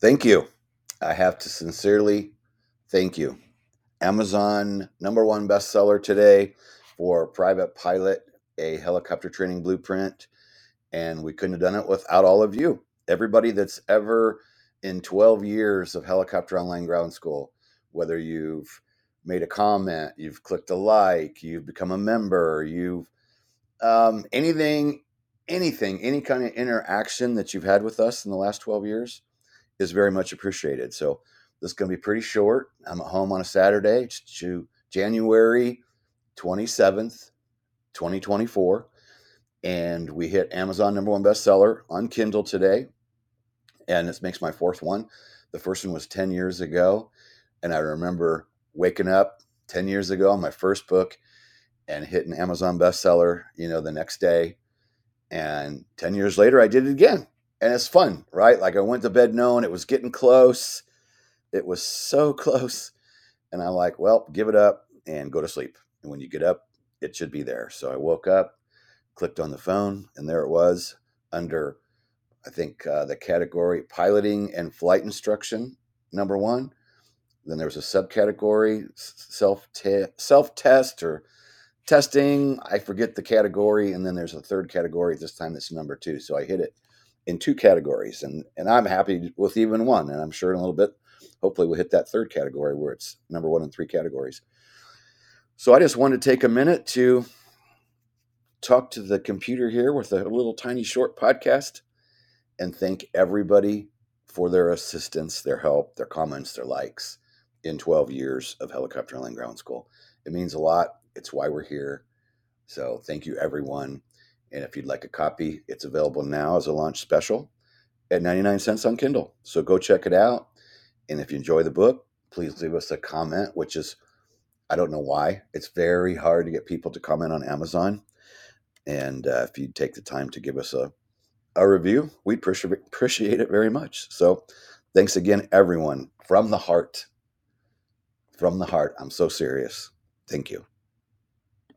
Thank you. I have to sincerely thank you. Amazon number one bestseller today for Private Pilot, a helicopter training blueprint. And we couldn't have done it without all of you. Everybody that's ever in 12 years of Helicopter Online Ground School, whether you've made a comment, you've clicked a like, you've become a member, you've um, anything, anything, any kind of interaction that you've had with us in the last 12 years is very much appreciated. So this is going to be pretty short. I'm at home on a Saturday, January 27th, 2024. And we hit Amazon number one bestseller on Kindle today. And this makes my fourth one. The first one was 10 years ago. And I remember waking up 10 years ago on my first book and hitting Amazon bestseller, you know, the next day. And 10 years later, I did it again and it's fun, right? Like I went to bed knowing it was getting close. It was so close. And I'm like, well, give it up and go to sleep. And when you get up, it should be there. So I woke up, clicked on the phone, and there it was under, I think, uh, the category piloting and flight instruction, number one. Then there was a subcategory, self self test or testing. I forget the category. And then there's a third category. This time it's number two. So I hit it in two categories, and and I'm happy with even one. And I'm sure in a little bit, hopefully, we'll hit that third category where it's number one in three categories. So I just wanted to take a minute to talk to the computer here with a little tiny short podcast and thank everybody for their assistance, their help, their comments, their likes in 12 years of Helicopter Online Ground School. It means a lot. It's why we're here. So thank you, everyone. And if you'd like a copy, it's available now as a launch special at 99 cents on Kindle. So go check it out. And if you enjoy the book, please leave us a comment, which is, I don't know why. It's very hard to get people to comment on Amazon. And uh, if you take the time to give us a, a review, we'd appreciate it very much. So thanks again, everyone, from the heart. From the heart. I'm so serious. Thank you.